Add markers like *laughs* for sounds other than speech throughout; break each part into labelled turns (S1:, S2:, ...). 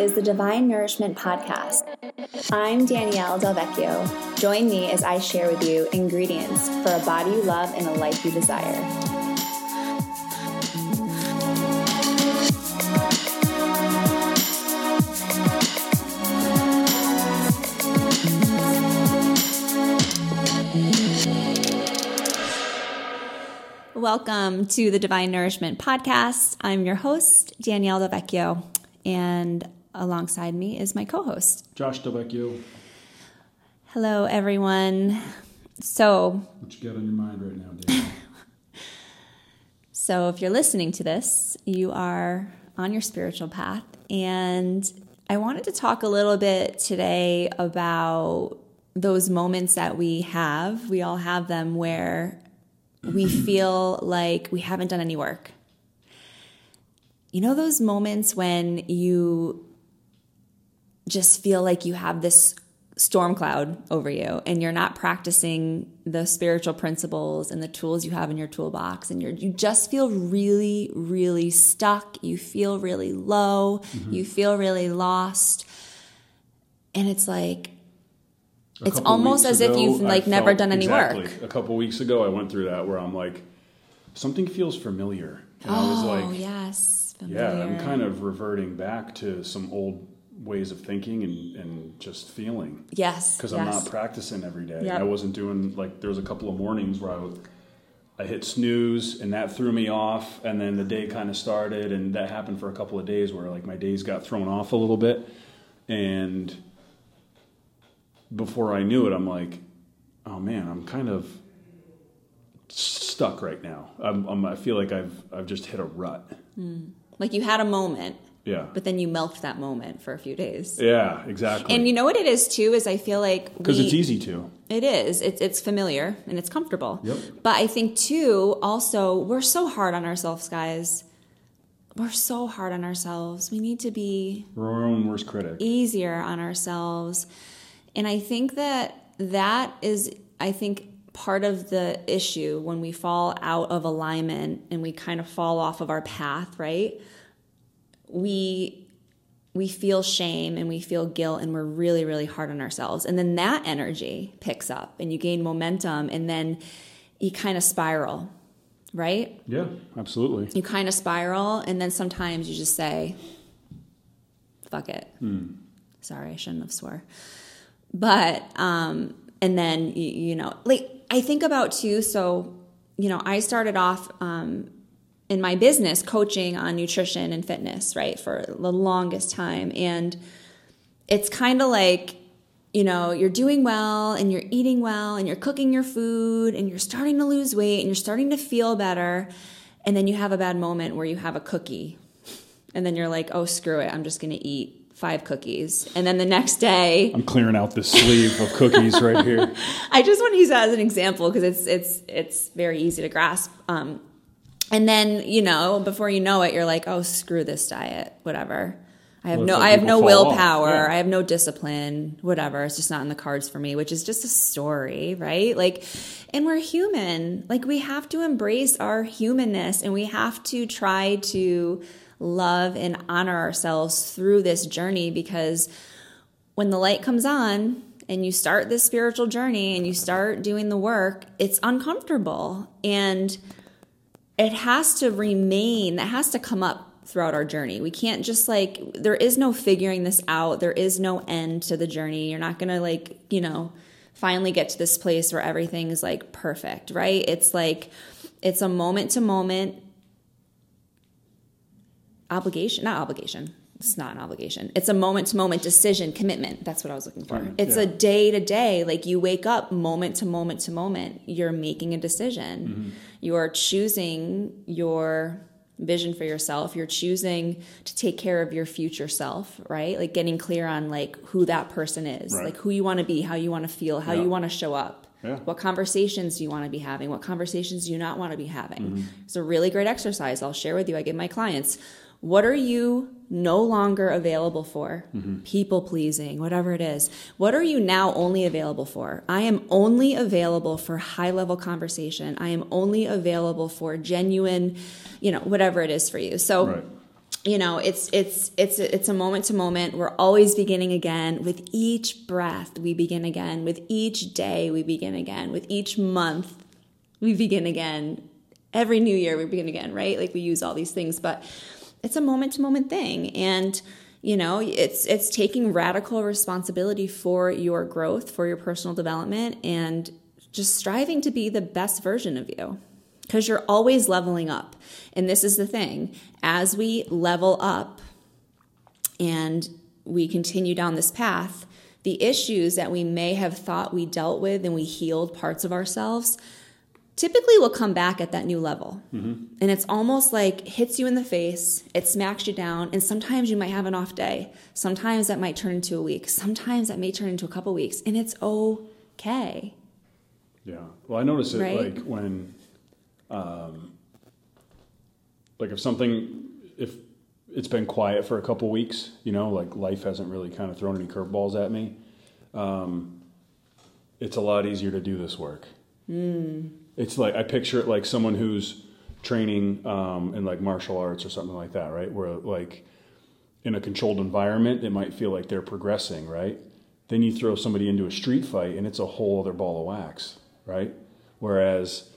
S1: is the Divine Nourishment Podcast. I'm Danielle Delvecchio. Join me as I share with you ingredients for a body you love and a life you desire. Welcome to the Divine Nourishment Podcast. I'm your host, Danielle Del Vecchio, and alongside me is my co host,
S2: Josh Delvecchio.
S1: Hello, everyone. So,
S2: What you got on your mind right now, Dan? *laughs*
S1: so if you're listening to this, you are on your spiritual path, and I wanted to talk a little bit today about those moments that we have. We all have them where we *clears throat* feel like we haven't done any work. You know, those moments when you just feel like you have this storm cloud over you and you're not practicing the spiritual principles and the tools you have in your toolbox and you're you just feel really really stuck. You feel really low. Mm-hmm. You feel really lost. And it's like
S2: A
S1: It's almost as if you've,
S2: I
S1: like, never done any
S2: exactly.
S1: work.
S2: A couple weeks ago, I went through that where I'm like, something feels familiar, and I was
S1: oh
S2: like,
S1: yes
S2: yeah, I'm kind of reverting back to some old ways of thinking and, and just feeling
S1: yes
S2: because
S1: yes.
S2: I'm not practicing every day.
S1: Yep.
S2: I wasn't doing like there was a couple of mornings where I would. I hit snooze and that threw me off, and then the day kind of started, and that happened for a couple of days where like my days got thrown off a little bit, and before I knew it, I'm like, oh man, I'm kind of stuck right now. I'm, I'm, I feel like I've I've just hit a rut. Mm.
S1: like you had a moment
S2: Yeah,
S1: but then you milked that moment for a few days
S2: yeah, exactly.
S1: and you know what it is too is i feel like
S2: because it's easy to.
S1: It is. It's it's familiar and it's comfortable.
S2: Yep.
S1: But I think too, also, we're so hard on ourselves, guys. We're so hard on ourselves. We need to be
S2: We're our own worst critic.
S1: easier on ourselves. And I think that that is, I think, part of the issue when we fall out of alignment and we kind of fall off of our path, right? We we feel shame and we feel guilt and we're really really hard on ourselves. And then that energy picks up and you gain momentum and then you kind of spiral right?
S2: Yeah, absolutely.
S1: you kind of spiral and then sometimes you just say fuck it. Sorry i shouldn't have swore. But um and then you, you know like i think about too so you know i started off um in my business coaching on nutrition and fitness right for the longest time. And it's kind of like you know you're doing well and you're eating well and you're cooking your food and you're starting to lose weight and you're starting to feel better. And then you have a bad moment where you have a cookie. And then you're like oh screw it. I'm just going to eat five cookies. And then the next day *laughs*
S2: I'm clearing out this sleeve of cookies right here. *laughs*
S1: I just want to use that as an example because it's it's it's very easy to grasp. Um, and then you know, before you know it, you're like, oh, screw this diet, whatever. I have no,
S2: like
S1: I have no willpower.
S2: yeah.
S1: I have no discipline. Whatever. It's just not in the cards for me. Which is just a story, right? Like, and we're human. Like we have to embrace our humanness, and we have to try to love and honor ourselves through this journey because when the light comes on and you start this spiritual journey and you start doing the work, it's uncomfortable and it has to remain, that has to come up throughout our journey. We can't just like, there is no figuring this out. There is no end to the journey. You're not going to like, you know, finally get to this place where everything is like perfect, right? It's like, it's a moment to moment obligation, not obligation. It's not an obligation. It's a moment to moment decision, commitment. That's what I was looking for.
S2: Right,
S1: It's
S2: yeah.
S1: a day to day. Like you wake up moment to moment to moment. You're making a decision.
S2: Mm-hmm.
S1: You are choosing your vision for yourself. You're choosing to take care of your future self, right? Like getting clear on like who that person is,
S2: Right.
S1: like who you want to be, how you want to feel, how
S2: Yeah.
S1: you want to show up.
S2: Yeah.
S1: What conversations do you want to be having? What conversations do you not want to be having?
S2: Mm-hmm.
S1: It's a really great exercise I'll share with you. I give my clients. What are you no longer available for? Mm-hmm. People pleasing, whatever it is. What are you now only available for? I am only available for high level conversation. I am only available for genuine, you know, whatever it is for you. So
S2: Right.
S1: you know it's it's it's it's a moment to moment we're always beginning again with each breath we begin again with each day we begin again with each month we begin again every new year we begin again right like we use all these things but it's a moment to moment thing. And you know it's it's taking radical responsibility for your growth for your personal development and just striving to be the best version of you. Because you're always leveling up. And this is the thing. As we level up and we continue down this path, the issues that we may have thought we dealt with and we healed parts of ourselves typically will come back at that new level. Mm-hmm. And it's almost like hits you in the face, it smacks you down, and sometimes you might have an off day. Sometimes that might turn into a week. Sometimes that may turn into a couple weeks, and it's okay.
S2: Yeah. Well, I notice it right? like when um, like if something, if it's been quiet for a couple weeks, you know, like life hasn't really kind of thrown any curveballs at me, um, it's a lot easier to do this work. Mm. It's like I picture it like someone who's training um, in like martial arts or something like that, right? Where like in a controlled environment, it might feel like they're progressing, right? Then you throw somebody into a street fight, and it's a whole other ball of wax, right? Whereas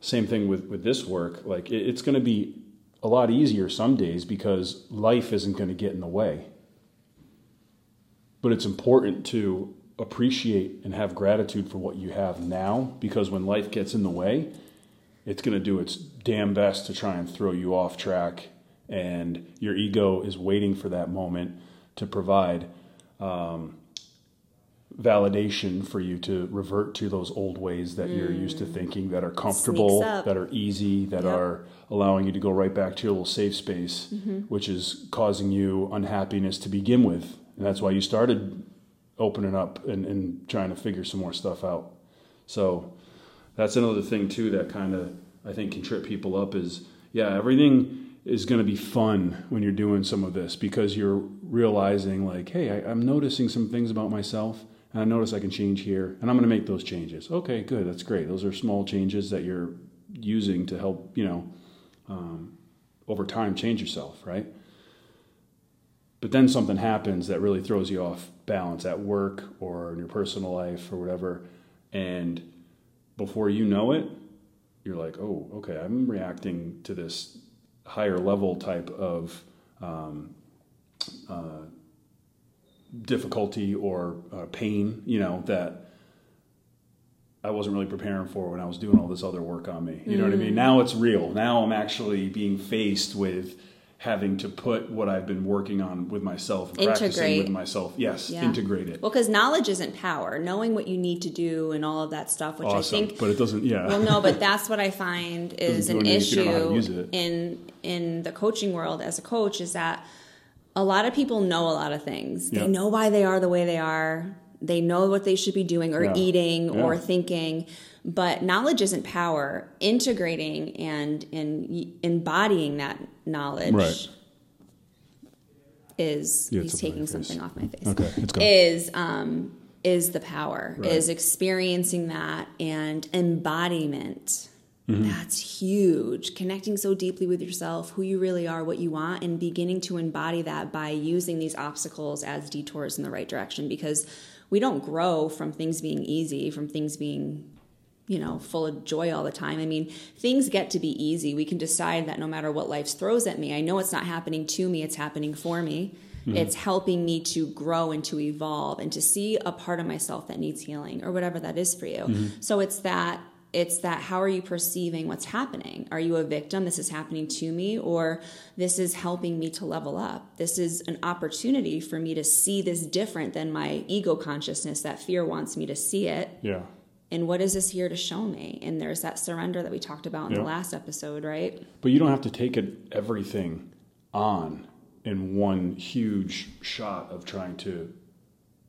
S2: same thing with, with this work. Like it, it's going to be a lot easier some days because life isn't going to get in the way. But it's important to appreciate and have gratitude for what you have now because when life gets in the way, it's going to do its damn best to try and throw you off track. And your ego is waiting for that moment to provide um, validation for you to revert to those old ways that mm. you're used to mm. thinking that are comfortable, that are easy, that yep. are allowing you to go right back to your little safe space, mm-hmm. which is causing you unhappiness to begin with. And that's why you started opening up and, and trying to figure some more stuff out. So that's another thing too that kind of I think can trip people up is yeah, everything is going to be fun when you're doing some of this because you're realizing like, hey, I, I'm noticing some things about myself and I notice I can change here, and I'm going to make those changes. Okay, good, that's great. Those are small changes that you're using to help, you know, um, over time change yourself, right? But then something happens that really throws you off balance at work or in your personal life or whatever, and before you know it, you're like, oh, okay, I'm reacting to this higher level type of um, uh, difficulty or uh, pain, you know, that I wasn't really preparing for when I was doing all this other work on me. You know what I mean? Mm. Now it's real. Now I'm actually being faced with having to put what I've been working on with myself, integrate. practicing with myself. Yes, yeah. integrate it.
S1: Well, because knowledge isn't power. Knowing what you need to do and all of that stuff, which
S2: awesome.
S1: I think,
S2: but it doesn't. Yeah.
S1: Well, no, but *laughs* that's what I find is an issue in in the coaching world as a coach is that a lot of people know a lot of things. They know why they are the way they are. They know what they should be doing or yeah. eating yeah. or thinking. But knowledge isn't power. Integrating and, and embodying that knowledge right. is yeah, he's taking something off my face.
S2: Okay, it's gone.
S1: Is um, is the power. Right. Is experiencing that and embodiment Mm-hmm. That's huge. Connecting so deeply with yourself, who you really are, what you want, and beginning to embody that by using these obstacles as detours in the right direction because we don't grow from things being easy, from things being you know, full of joy all the time. I mean, things get to be easy. We can decide that no matter what life throws at me, I know it's not happening to me, it's happening for me. Mm-hmm. It's helping me to grow and to evolve and to see a part of myself that needs healing or whatever that is for you. Mm-hmm. So it's that it's that how are you perceiving what's happening? Are you a victim? This is happening to me, or this is helping me to level up. This is an opportunity for me to see this different than my ego consciousness that fear wants me to see it.
S2: Yeah.
S1: And what is this here to show me? And there's that surrender that we talked about in yeah. the last episode, right?
S2: But you don't have to take it everything on in one huge shot of trying to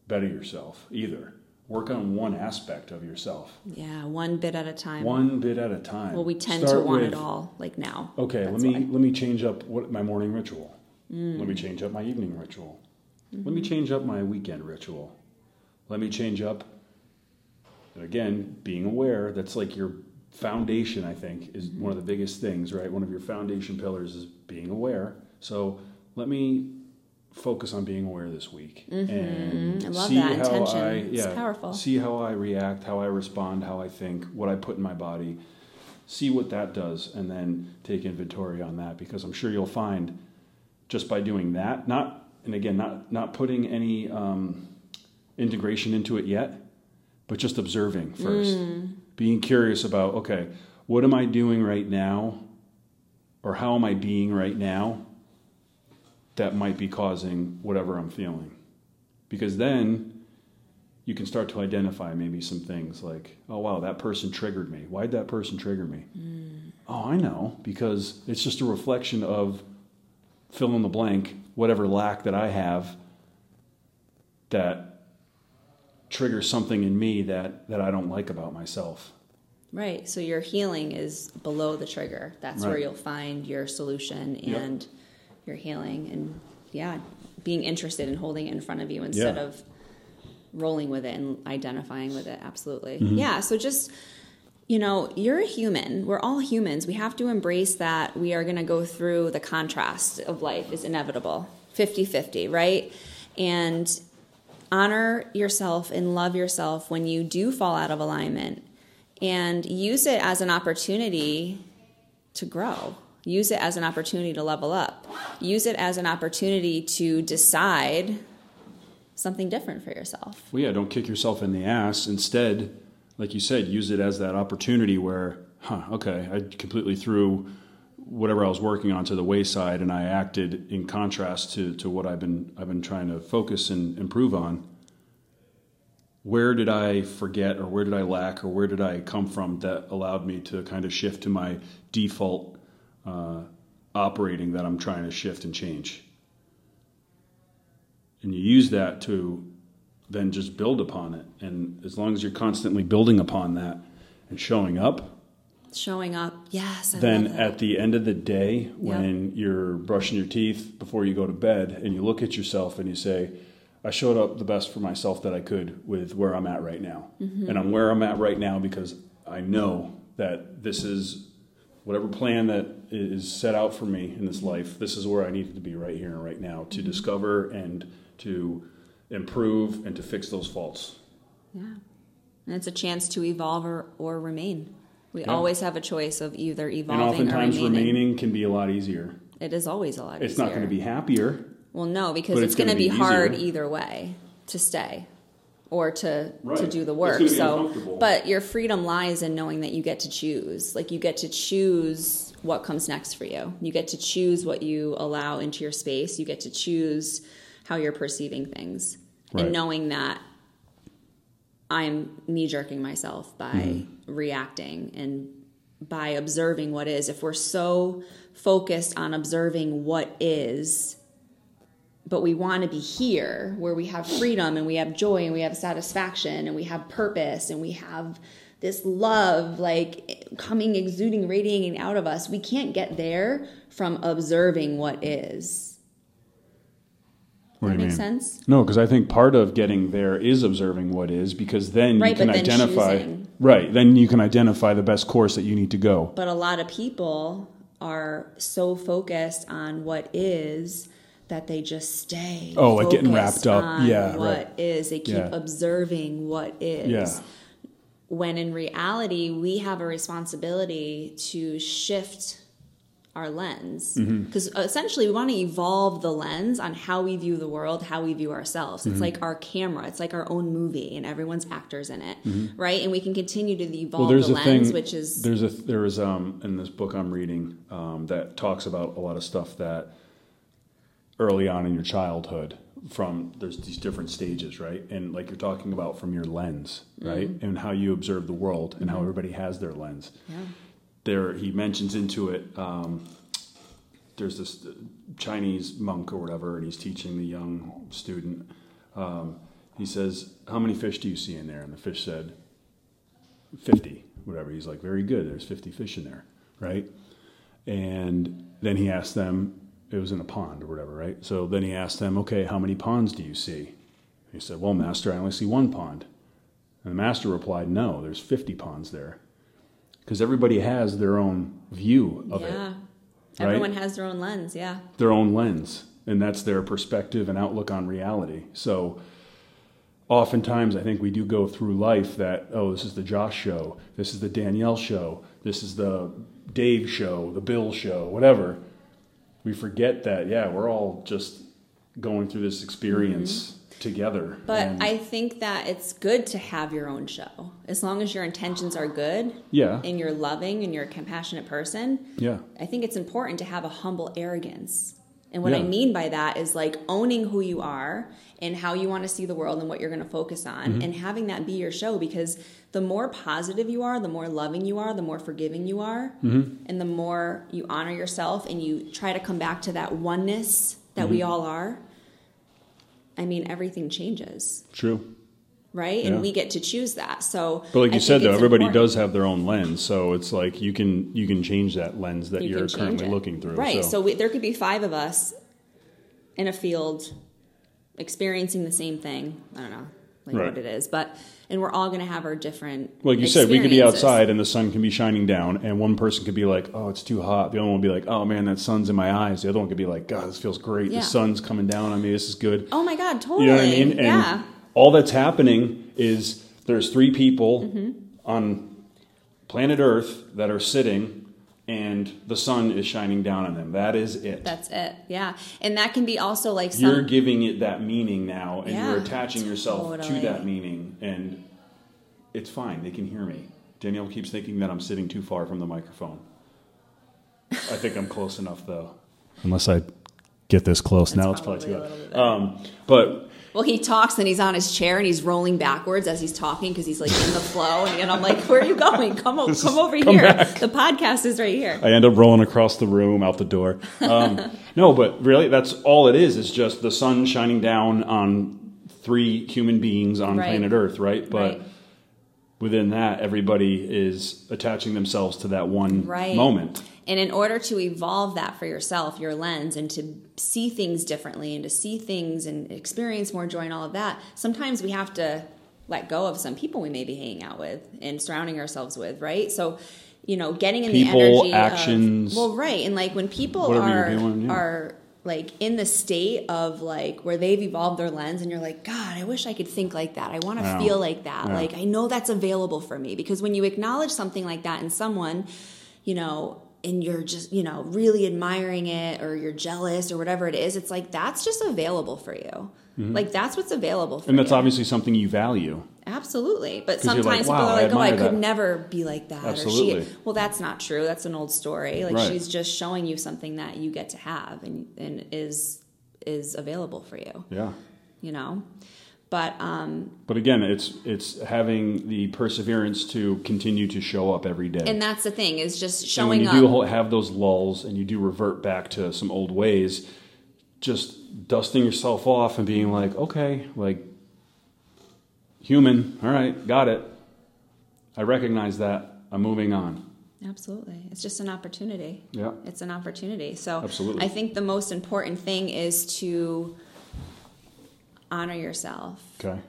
S2: better yourself either work on one aspect of yourself.
S1: Yeah, one bit at a time.
S2: One bit at a time.
S1: Well, we tend Start to want with, it all, like now.
S2: Okay, That's let me why. let me change up what my morning ritual. Mm. Let me change up my evening ritual. Mm-hmm. Let me change up my weekend ritual. Let me change up. And again, being aware. That's like your foundation. I think is one of the biggest things, right? One of your foundation pillars is being aware. So let me focus on being aware this week and
S1: Mm-hmm. I love
S2: see
S1: that.
S2: how
S1: Intention.
S2: I
S1: It's
S2: yeah
S1: powerful.
S2: see how I react, how I respond, how I think, what I put in my body. See what that does, and then take inventory on that because I'm sure you'll find just by doing that, not and again, not not putting any um, integration into it yet, but just observing first, being curious about okay, what am I doing right now, or how am I being right now that might be causing whatever I'm feeling. Because then you can start to identify maybe some things like, oh, wow, that person triggered me. Why'd that person trigger me? Mm. Oh, I know, because it's just a reflection of fill in the blank, whatever lack that I have that triggers something in me that, that I don't like about myself.
S1: Right. So your healing is below the trigger. That's where you'll find your solution
S2: Yep.
S1: Your healing. And yeah, being interested in holding it in front of you instead
S2: Yeah.
S1: of rolling with it and identifying with it. Absolutely.
S2: Mm-hmm.
S1: Yeah. So just, you know, you're a human. We're all humans. We have to embrace that we are going to go through the contrast of life is inevitable 50 50, right? And honor yourself and love yourself when you do fall out of alignment and use it as an opportunity to grow. Use it as an opportunity to level up. Use it as an opportunity to decide something different for yourself.
S2: Well, yeah, don't kick yourself in the ass. Instead, like you said, use it as that opportunity where, huh, okay, I completely threw whatever I was working on to the wayside, and I acted in contrast to, to what I've been I've been trying to focus and improve on. Where did I forget, or where did I lack, or where did I come from that allowed me to kind of shift to my default uh, operating that I'm trying to shift and change? and you use that to then just build upon it. And as long as you're constantly building upon that and showing up,
S1: Showing up, yes. I
S2: then at the end of the day, when you're brushing your teeth before you go to bed and you look at yourself and you say, I showed up the best for myself that I could with where I'm at right now.
S1: Mm-hmm.
S2: And I'm where I'm at right now because I know that this is whatever plan that is set out for me in this life, this is where I needed to be right here and right now to mm-hmm. discover and to improve and to fix those faults.
S1: Yeah. And it's a chance to evolve or, or remain. We
S2: Yeah.
S1: always have a choice of either evolving And
S2: oftentimes
S1: or remaining.
S2: remaining can be a lot easier.
S1: It is always a lot
S2: It's
S1: easier.
S2: It's not going to be happier.
S1: Well, no, because it's,
S2: it's
S1: going to be,
S2: be
S1: hard either way to stay or to
S2: Right.
S1: to do the work. So, but your freedom lies in knowing that you get to choose. Like you get to choose what comes next for you. You get to choose what you allow into your space. You get to choose how you're perceiving things,
S2: Right.
S1: and knowing that I'm knee jerking myself by
S2: Mm-hmm.
S1: reacting and by observing what is. If we're so focused on observing what is, but we want to be here where we have freedom and we have joy and we have satisfaction and we have purpose and we have this love like coming exuding radiating out of us we can't get there from observing what is
S2: What
S1: that
S2: do you
S1: make
S2: mean?
S1: sense
S2: No, because I think part of getting there is observing what is, because then
S1: Right,
S2: you can
S1: then
S2: identify.
S1: choosing.
S2: Right, then you can identify the best course that you need to go.
S1: but a lot of people are so focused on what is that they just stay
S2: Oh, like getting wrapped up. Yeah,
S1: what
S2: right.
S1: is. they keep
S2: Yeah.
S1: observing what is
S2: Yeah.
S1: when in reality we have a responsibility to shift our lens
S2: Mm-hmm.
S1: because essentially we want to evolve the lens on how we view the world how we view ourselves
S2: Mm-hmm.
S1: it's like our camera it's like our own movie and everyone's actors in it right and we can continue to evolve
S2: Mm-hmm. Well, there's
S1: the
S2: a
S1: lens
S2: thing.
S1: which is
S2: there's a there is um in this book I'm reading um, that talks about a lot of stuff that early on in your childhood from there's these different stages right? And like you're talking about from your lens right? And how you observe the world and how everybody has their lens.
S1: Yeah.
S2: There he mentions into it um, there's this chinese monk or whatever and he's teaching the young student. Um, he says how many fish do you see in there? And the fish said 50 whatever. He's like very good there's 50 fish in there right? And then he asked them it was in a pond or whatever right so then he asked them okay how many ponds do you see he said well master i only see one pond and the master replied no there's 50 ponds there because everybody has their own view of
S1: yeah
S2: it right?
S1: everyone has their own lens yeah
S2: their own lens and that's their perspective and outlook on reality. So oftentimes I think we do go through life that, oh, this is the Josh show, this is the Danielle show, this is the Dave show, the Bill show, whatever. We forget that, yeah, we're all just going through this experience mm-hmm. together.
S1: But
S2: And-
S1: I think that it's good to have your own show. As long as your intentions are good
S2: yeah,
S1: and you're loving and you're a compassionate person,
S2: yeah,
S1: I think it's important to have a humble arrogance. And what I mean by that is like owning who you are and how you want to see the world and what you're going to focus on
S2: Mm-hmm.
S1: and having that be your show because the more positive you are, the more loving you are, the more forgiving you are,
S2: Mm-hmm.
S1: and the more you honor yourself and you try to come back to that oneness that we
S2: Mm-hmm.
S1: all are. I mean, everything changes,
S2: true.
S1: Right?
S2: Yeah.
S1: And we get to choose that. So,
S2: But like you said, though, everybody
S1: important.
S2: does have their own lens, so it's like you can you can change that lens that
S1: You
S2: are currently
S1: it.
S2: looking through.
S1: Right.
S2: So,
S1: So, we, there could be five of us in a field experiencing the same thing. I don't know like
S2: Right.
S1: what it is, but and we're all going to have our different.
S2: like you said, we could be outside and the sun can be shining down, and one person could be like, "Oh, it's too hot." The other one would be like, "Oh man, that sun's in my eyes." The other one could be like, "God, this feels great.
S1: Yeah.
S2: The sun's coming down on me. This is good."
S1: Oh my God! Totally.
S2: You know what I mean? And
S1: yeah.
S2: All that's happening is there's three people
S1: Mm-hmm.
S2: on planet Earth that are sitting, and the sun is shining down on them. That is it.
S1: That's it. Yeah, and that can be also like some.
S2: you're giving it that meaning now, and you're
S1: Yeah,
S2: attaching yourself
S1: totally.
S2: to that meaning, and it's fine. They can hear me. Danielle keeps thinking that I'm sitting too far from the microphone. I think I'm close enough, though. Unless I get this close now, it's probably
S1: probably
S2: too
S1: a
S2: high. Um, but
S1: well, he talks and he's on his chair and he's rolling backwards as he's talking because he's like in the flow, and, and I'm like, "Where are you going? Come o- come over
S2: come
S1: here.
S2: back."
S1: The podcast is right here."
S2: I end up rolling across the room, out the door. Um, *laughs* no, but really, that's all it is. It's just the sun shining down on three human beings on
S1: Right.
S2: planet Earth, right? But
S1: Right.
S2: within that, everybody is attaching themselves to that one
S1: Right.
S2: moment.
S1: And in order to evolve that for yourself, your lens, and to see things differently and to see things and experience more joy and all of that, sometimes we have to let go of some people we may be hanging out with and surrounding ourselves with, right? So, you know, getting in
S2: People,
S1: the energy
S2: actions.
S1: Of, well, right. And like when people are
S2: doing, yeah.
S1: are like in the state of like where they've evolved their lens and you're like god i wish i could think like that i want to
S2: Yeah.
S1: feel like that
S2: Yeah.
S1: like i know that's available for me because when you acknowledge something like that in someone you know and you're just you know really admiring it or you're jealous or whatever it is it's like that's just available for you like that's what's available for
S2: Mm-hmm. And that's
S1: you
S2: obviously something you value.
S1: absolutely But sometimes
S2: like,
S1: people
S2: "Wow,
S1: are
S2: I
S1: like oh i could
S2: that."
S1: never be like that or
S2: Absolutely.
S1: she well that's not true that's an old story like
S2: Right.
S1: she's just showing you something that you get to have and, and is is available for you
S2: Yeah.
S1: you know but um
S2: But again, it's it's having the perseverance to continue to show up every day.
S1: and that's the thing is just showing
S2: And when you
S1: up
S2: do have those lulls and you do revert back to some old ways, just dusting yourself off and being like, okay, like human, all right, got it. I recognize that. I'm moving on.
S1: absolutely it's just an opportunity
S2: Yeah.
S1: it's an opportunity so
S2: Absolutely.
S1: i think the most important thing is to honor yourself
S2: Okay.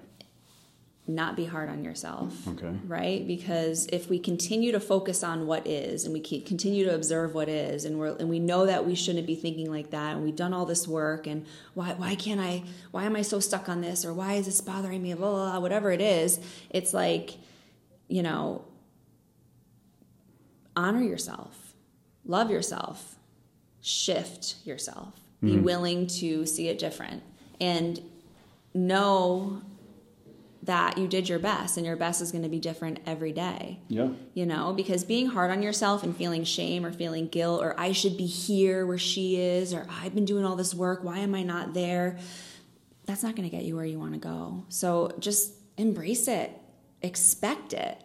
S1: not be hard on yourself
S2: Okay.
S1: right because if we continue to focus on what is and we keep, continue to observe what is and we're and we know that we shouldn't be thinking like that and we've done all this work and why why can't i why am i so stuck on this or why is this bothering me blah, blah, blah whatever it is it's like you know honor yourself love yourself shift yourself be mm-hmm. willing to see it different and know that you did your best and your best is going to be different every day.
S2: Yeah.
S1: you know because being hard on yourself and feeling shame or feeling guilt or i should be here where she is or i've been doing all this work why am i not there? That's not going to get you where you want to go. So just embrace it. Expect it.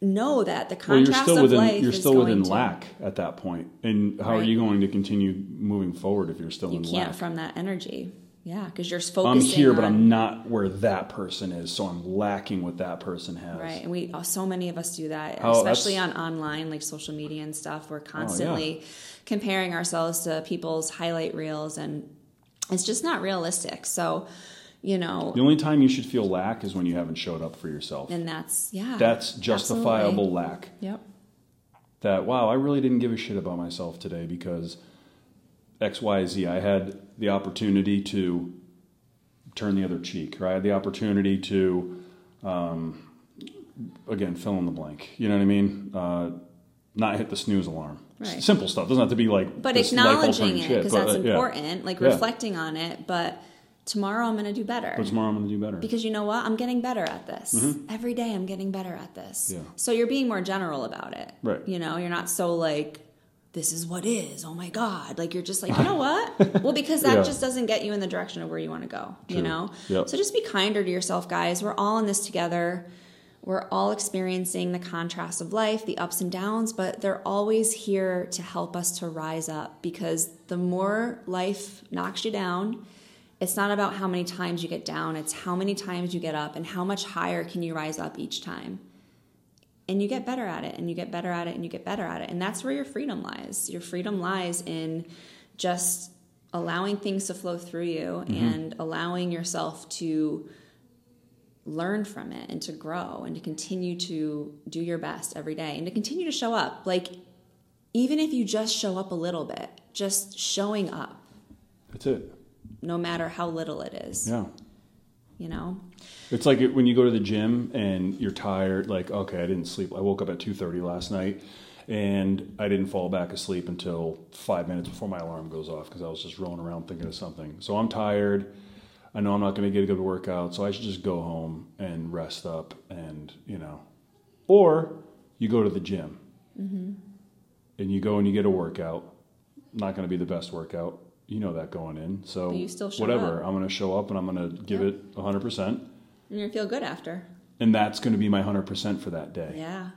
S1: Know that the
S2: Well, you're
S1: contrast
S2: still
S1: of
S2: within
S1: life
S2: you're still within
S1: to,
S2: lack at that point. And how are you going to continue moving forward if you're still
S1: you
S2: in
S1: can't from that energy yeah because you're focusing.
S2: On I'm here, but
S1: on-
S2: I'm not where that person is, so I'm lacking what that person has.
S1: Right, and we uh, so many of us do that,
S2: Oh,
S1: especially on
S2: Oh,
S1: online, like social media and stuff. We're constantly comparing ourselves to people's highlight reels, and it's just not realistic. So, you know,
S2: The only time you should feel lack is when you haven't showed up for yourself.
S1: and that's yeah,
S2: That's justifiable
S1: absolutely.
S2: lack.
S1: Yep.
S2: That wow, I really didn't give a shit about myself today because X, Y, Z. I had the opportunity to turn the other cheek, right? I had the opportunity to, um, again, fill in the blank. You know what I mean? Uh, not hit the snooze alarm.
S1: Right.
S2: Simple stuff. Doesn't have to be like.
S1: But
S2: this
S1: acknowledging it because that's
S2: uh, yeah.
S1: important, like
S2: Yeah.
S1: reflecting on it. But tomorrow I'm going to do better.
S2: But tomorrow I'm going to do better.
S1: Because you know what? I'm getting better at this. Every day I'm getting better at this.
S2: Mm-hmm. Yeah.
S1: So you're being more general about it.
S2: Right.
S1: You know, you're not so like, this is what is. Oh my God. Like you're just like, you know *laughs* what? well, because that
S2: Yeah.
S1: just doesn't get you in the direction of where you want to go. You know?
S2: Yep.
S1: So just be kinder to yourself, guys. We're all in this together. We're all experiencing the contrast of life, the ups and downs, but they're always here to help us to rise up because the more life knocks you down, it's not about how many times you get down, it's how many times you get up and how much higher can you rise up each time. And you get mm-hmm. better at it, and you get better at it, and you get better at it. And that's where your freedom lies. Your freedom lies in just allowing things to flow through you mm-hmm. and allowing yourself to learn from it and to grow and to continue to do your best every day and to continue to show up. Like, even if you just show up a little bit, just showing up,
S2: That's it.
S1: no matter how little it is,
S2: Yeah.
S1: You know?
S2: It's like when you go to the gym and you're tired. Like, okay, I didn't sleep. I woke up at two thirty last night, and I didn't fall back asleep until five minutes before my alarm goes off because I was just rolling around thinking of something. So I'm tired. I know I'm not going to get a good workout, so I should just go home and rest up, and you know, or you go to the gym mm-hmm. and you go and you get a workout. Not going to be the best workout. You know that going in. So
S1: But you still show
S2: whatever.
S1: up.
S2: I'm going to show up and I'm going to give
S1: Yep.
S2: it 100 percent
S1: And you're gonna feel good after.
S2: and that's going to be my 100% for that day
S1: Yeah.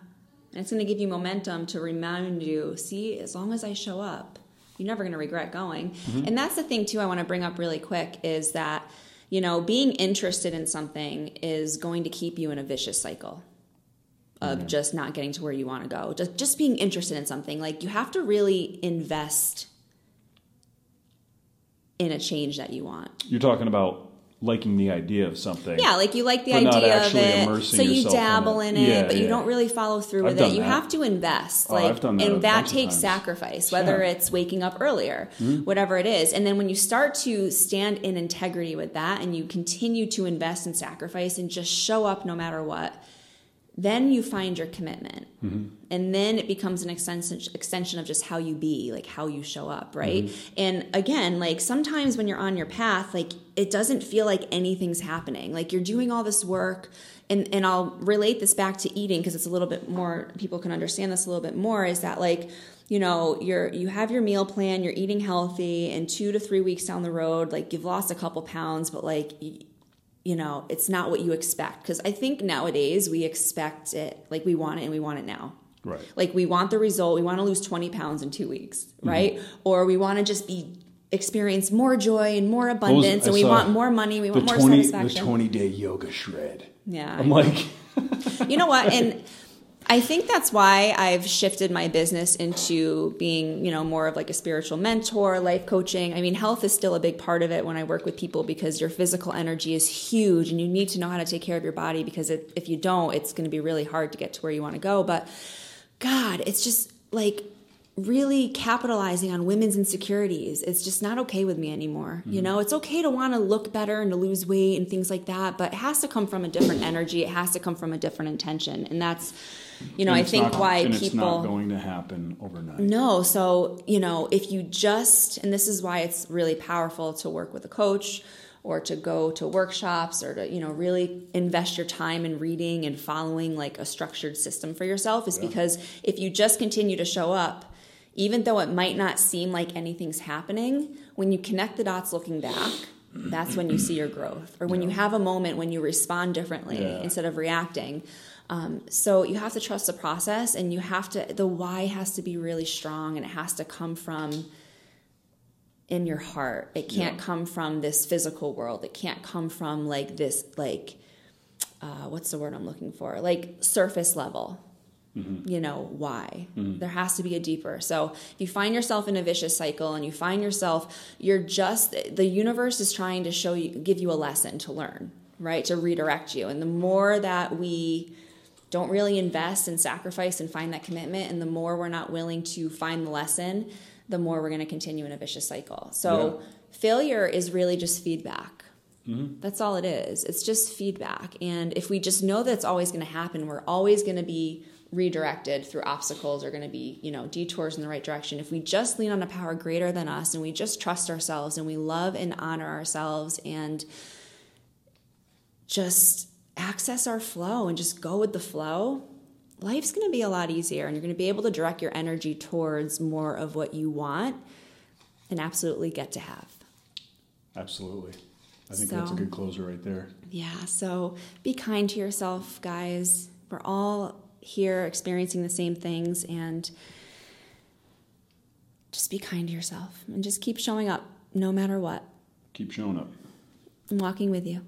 S1: And it's going to give you momentum to remind you see, as long as I show up, you're never going to regret going. Mm-hmm. And that's the thing, too, I want to bring up really quick is that, you know, being interested in something is going to keep you in a vicious cycle of mm-hmm. just not getting to where you want to go. Just, just being interested in something. Like, you have to really invest in a change that you want.
S2: you're talking about liking the idea of something
S1: Yeah, like you like the idea of it, so you
S2: yourself in
S1: dabble
S2: it.
S1: in it,
S2: Yeah,
S1: but you don't really follow through
S2: I've
S1: with it. You
S2: that.
S1: have to invest,
S2: Oh,
S1: like,
S2: that
S1: and that takes sacrifice, whether
S2: Yeah.
S1: it's waking up earlier, mm-hmm. whatever it is. And then when you start to stand in integrity with that, and you continue to invest and sacrifice, and just show up no matter what, then you find your commitment. Mm-hmm. And then it becomes an extension extension of just how you be like how you show up right? Mm-hmm. And again like sometimes when you're on your path like it doesn't feel like anything's happening. Like you're doing all this work and and I'll relate this back to eating because it's a little bit more people can understand this a little bit more is that like you know you're you have your meal plan you're eating healthy and 2 to 3 weeks down the road like you've lost a couple pounds but like you know, it's not what you expect. Because I think nowadays we expect it, like we want it and we want it now.
S2: right
S1: Like we want the result, we want to lose 20 pounds in two weeks,
S2: Mm-hmm.
S1: right? Or we want to just be experience more joy and more
S2: What was-
S1: abundance and we want more money, we
S2: the
S1: want more
S2: 20 the
S1: satisfaction.
S2: 20 day yoga shred
S1: yeah.
S2: i'm like
S1: you know what? And *laughs* I think that's why I've shifted my business into being, you know, more of like a spiritual mentor, life coaching. I mean, health is still a big part of it when I work with people because your physical energy is huge and you need to know how to take care of your body because it, if you don't, it's going to be really hard to get to where you want to go. But God, it's just like really capitalizing on women's insecurities. It's just not okay with me anymore. You mm-hmm. know, it's okay to want to look better and to lose weight and things like that, but it has to come from a different energy. It has to come from a different intention. And that's, you know, I think
S2: not-
S1: why
S2: and
S1: people
S2: it's not going to happen overnight
S1: no, so, you know, if you just, and this is why it's really powerful to work with a coach or to go to workshops or to, you know, really invest your time in reading and following like a structured system for yourself is because if you just continue to show up, even though it might not seem like anything's happening, when you connect the dots looking back, that's when you see your growth. Or when you have a moment when you respond differently
S2: Yeah.
S1: instead of reacting. Um, so you have to trust the process and you have to, the why has to be really strong and it has to come from in your heart. It can't
S2: Yeah.
S1: come from this physical world. It can't come from like this, like, uh, what's the word I'm looking for? Like surface level. You know why? There has to be a deeper. So if you find yourself in a vicious cycle and you find yourself, you're just the universe is trying to show you, give you a lesson to learn, right? To redirect you. And the more that we don't really invest and sacrifice and find that commitment. And the more we're not willing to find the lesson, the more we're going to continue in a vicious cycle. So
S2: Yeah.
S1: failure is really just feedback.
S2: Mm-hmm.
S1: That's all it is. It's just feedback. And if we just know that's always going to happen, we're always going to be redirected through obstacles or going to be, you know, detours in the right direction. If we just lean on a power greater than us and we just trust ourselves and we love and honor ourselves and just access our flow and just go with the flow, life's going to be a lot easier and you're going to be able to direct your energy towards more of what you want and absolutely get to have.
S2: Absolutely. I think that's a good closer right there.
S1: Yeah, so be kind to yourself, guys. We're all here experiencing the same things and just be kind to yourself and just keep showing up no matter what.
S2: Keep showing up.
S1: I'm walking with you.